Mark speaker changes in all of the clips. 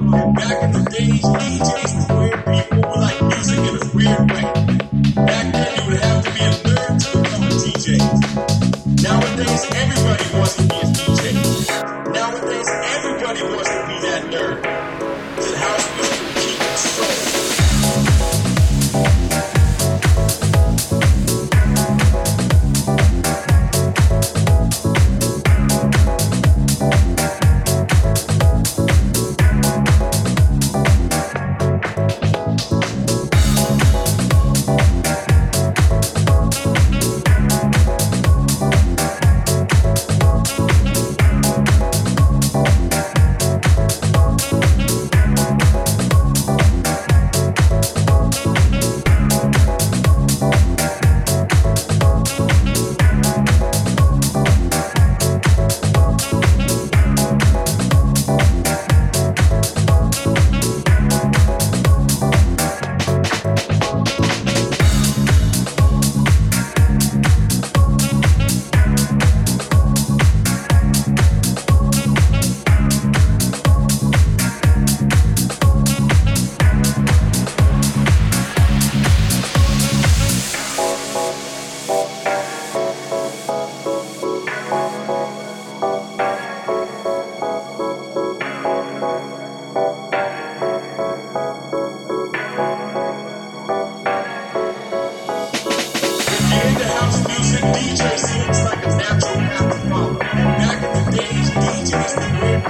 Speaker 1: Back in the days,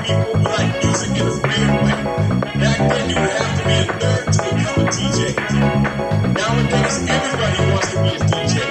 Speaker 1: people like music in a weird way. Back then, you would have to be a nerd to become a DJ. Nowadays, everybody wants to be a DJ.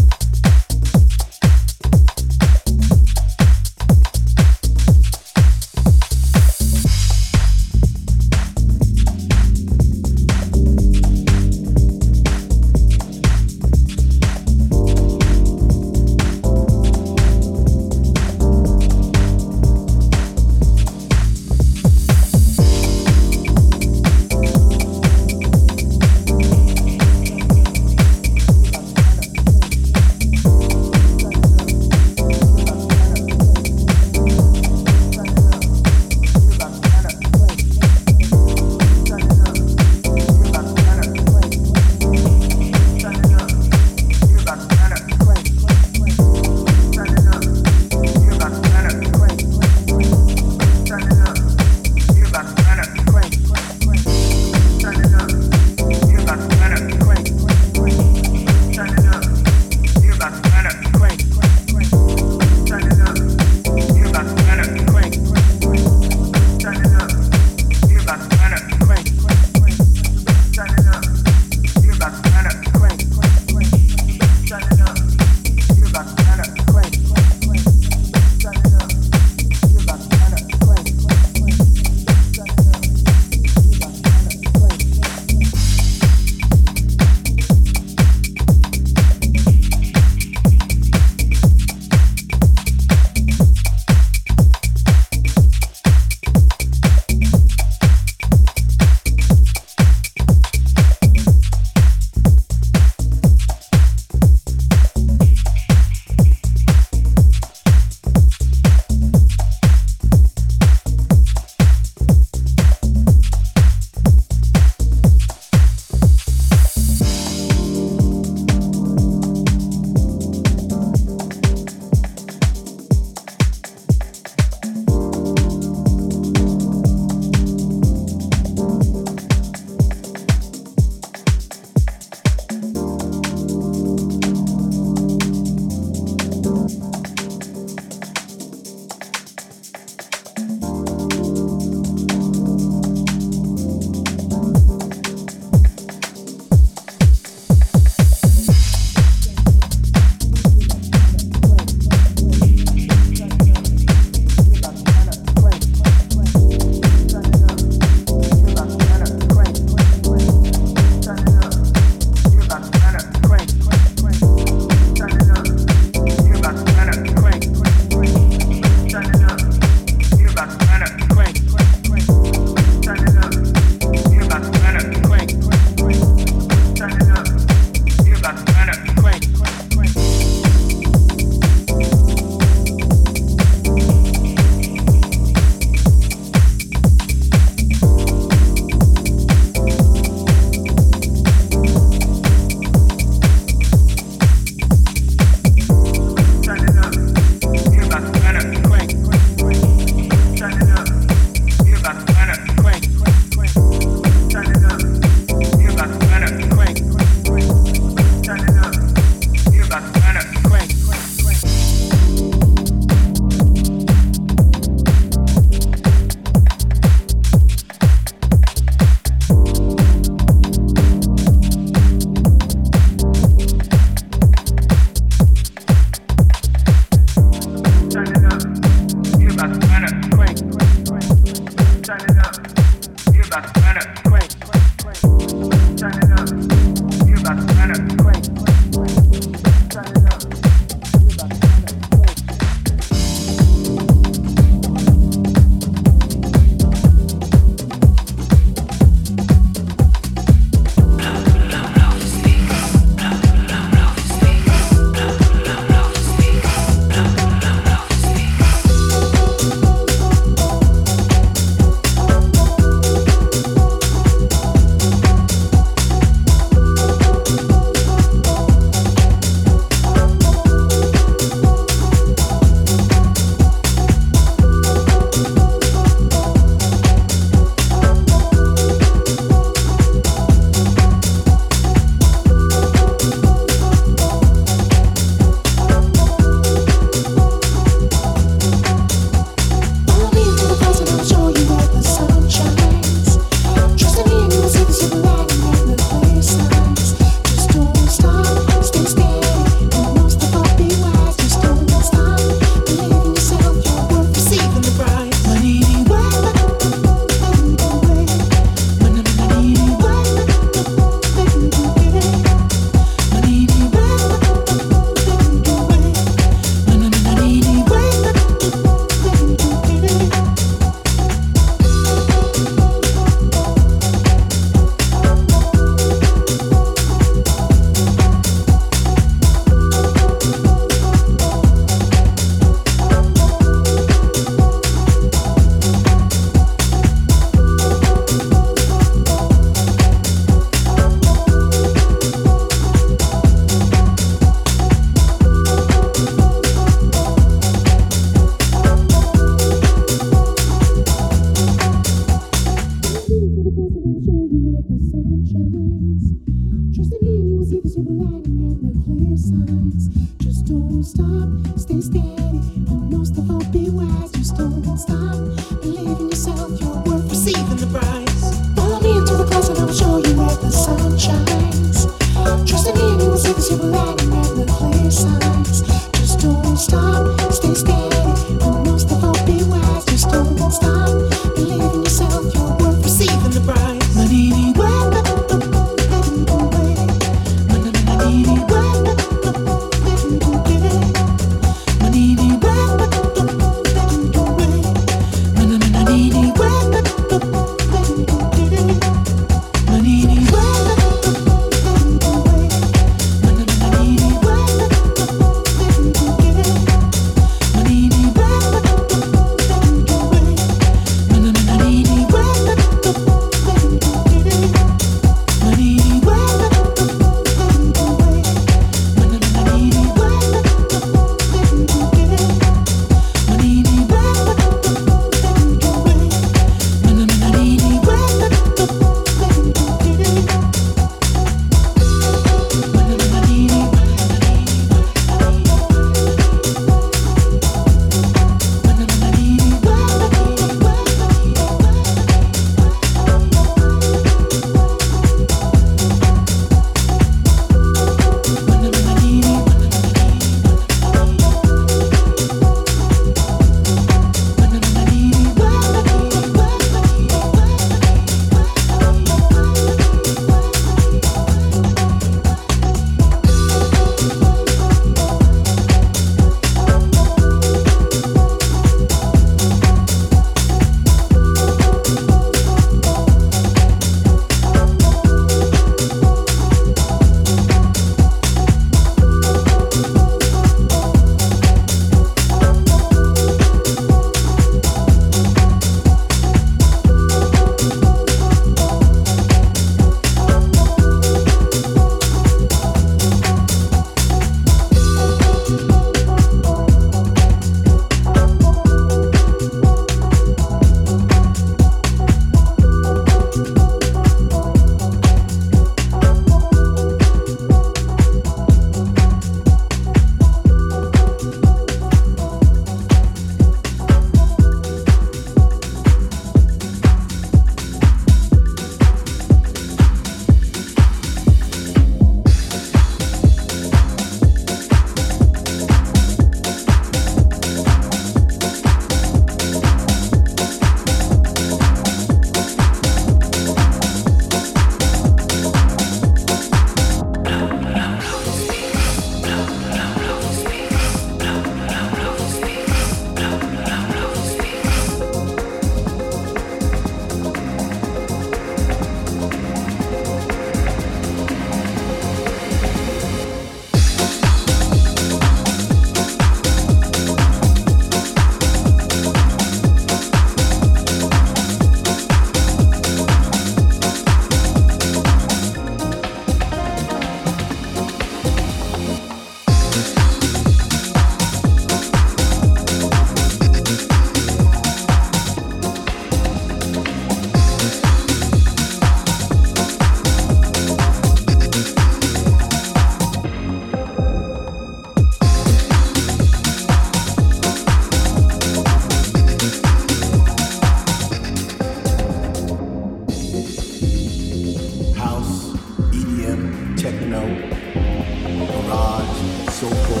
Speaker 2: Deep,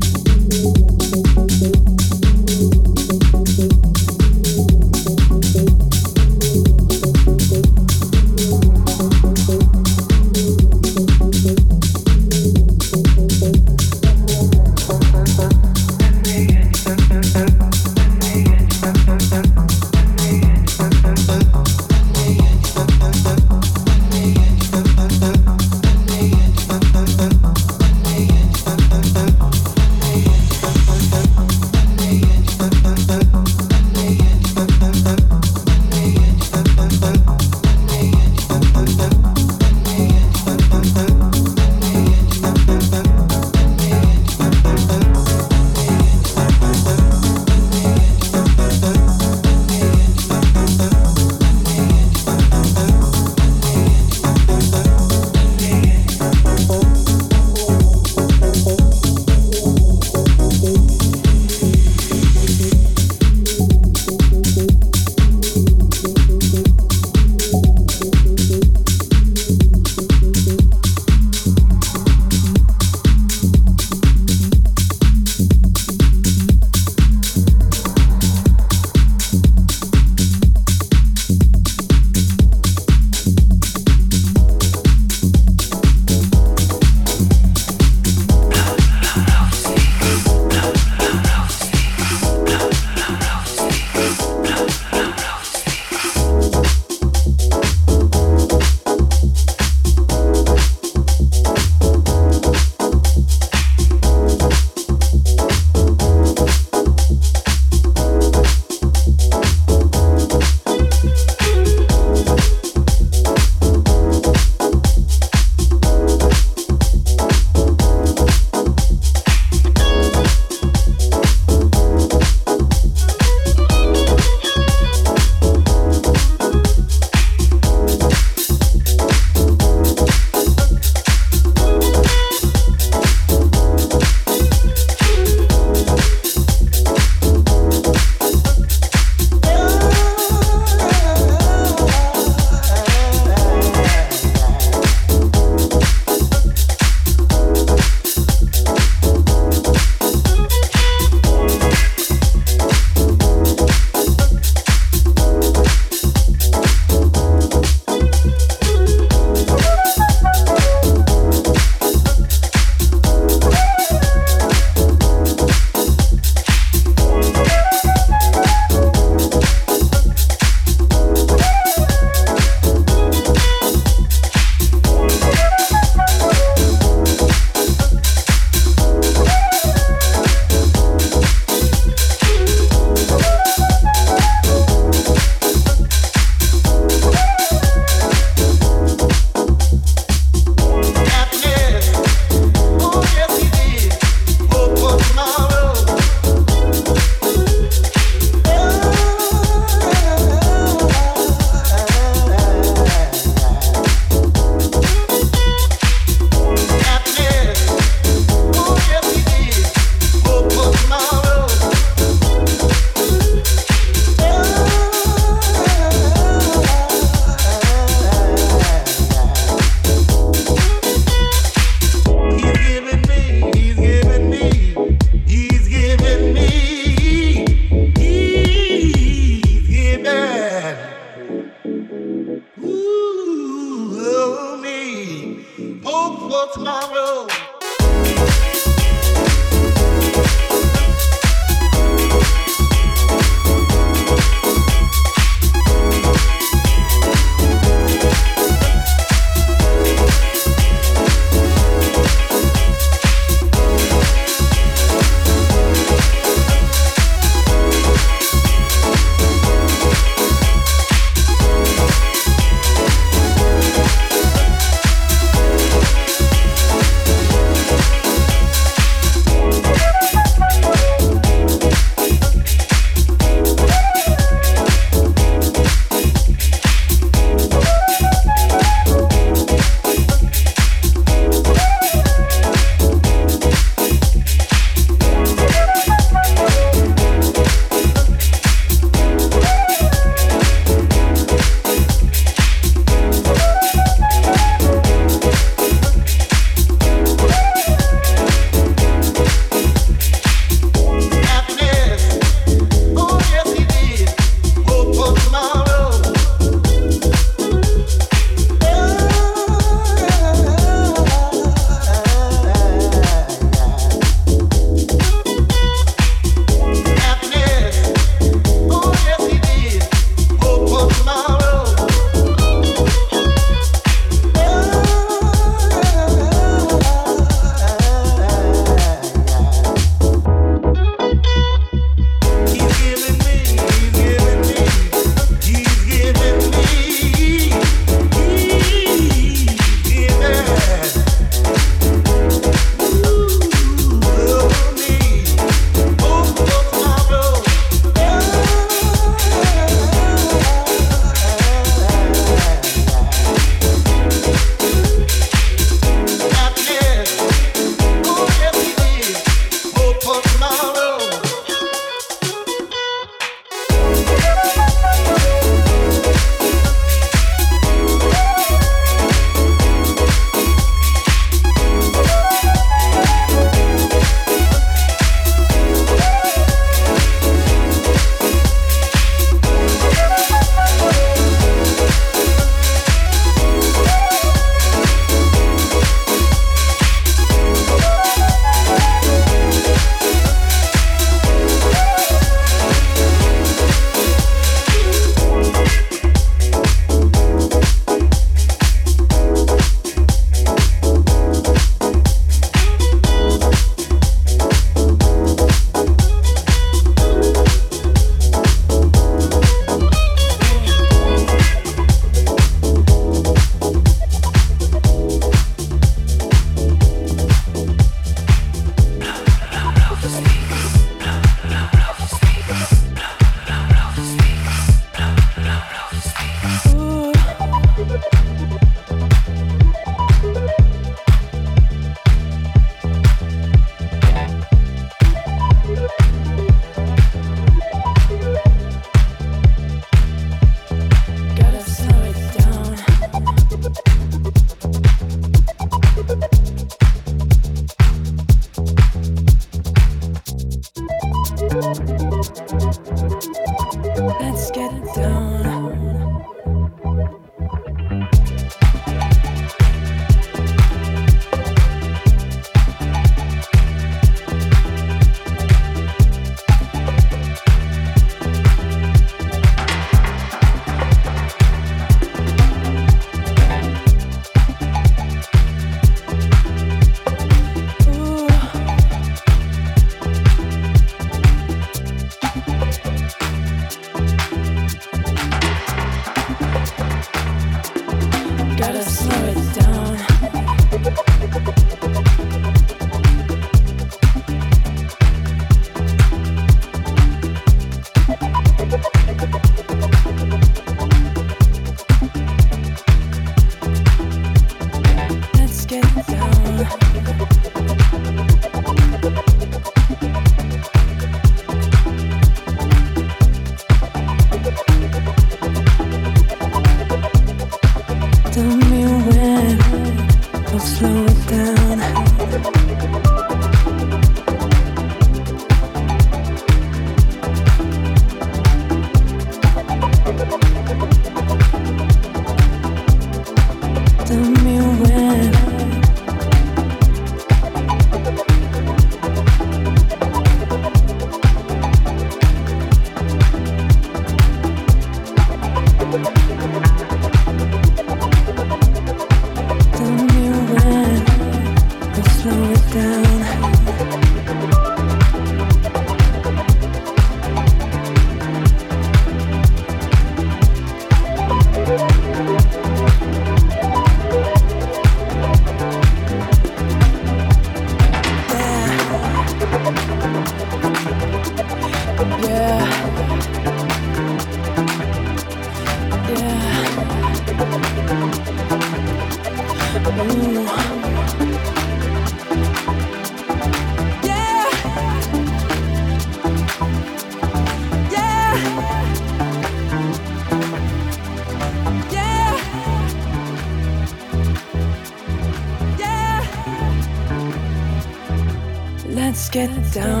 Speaker 3: down.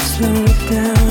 Speaker 3: When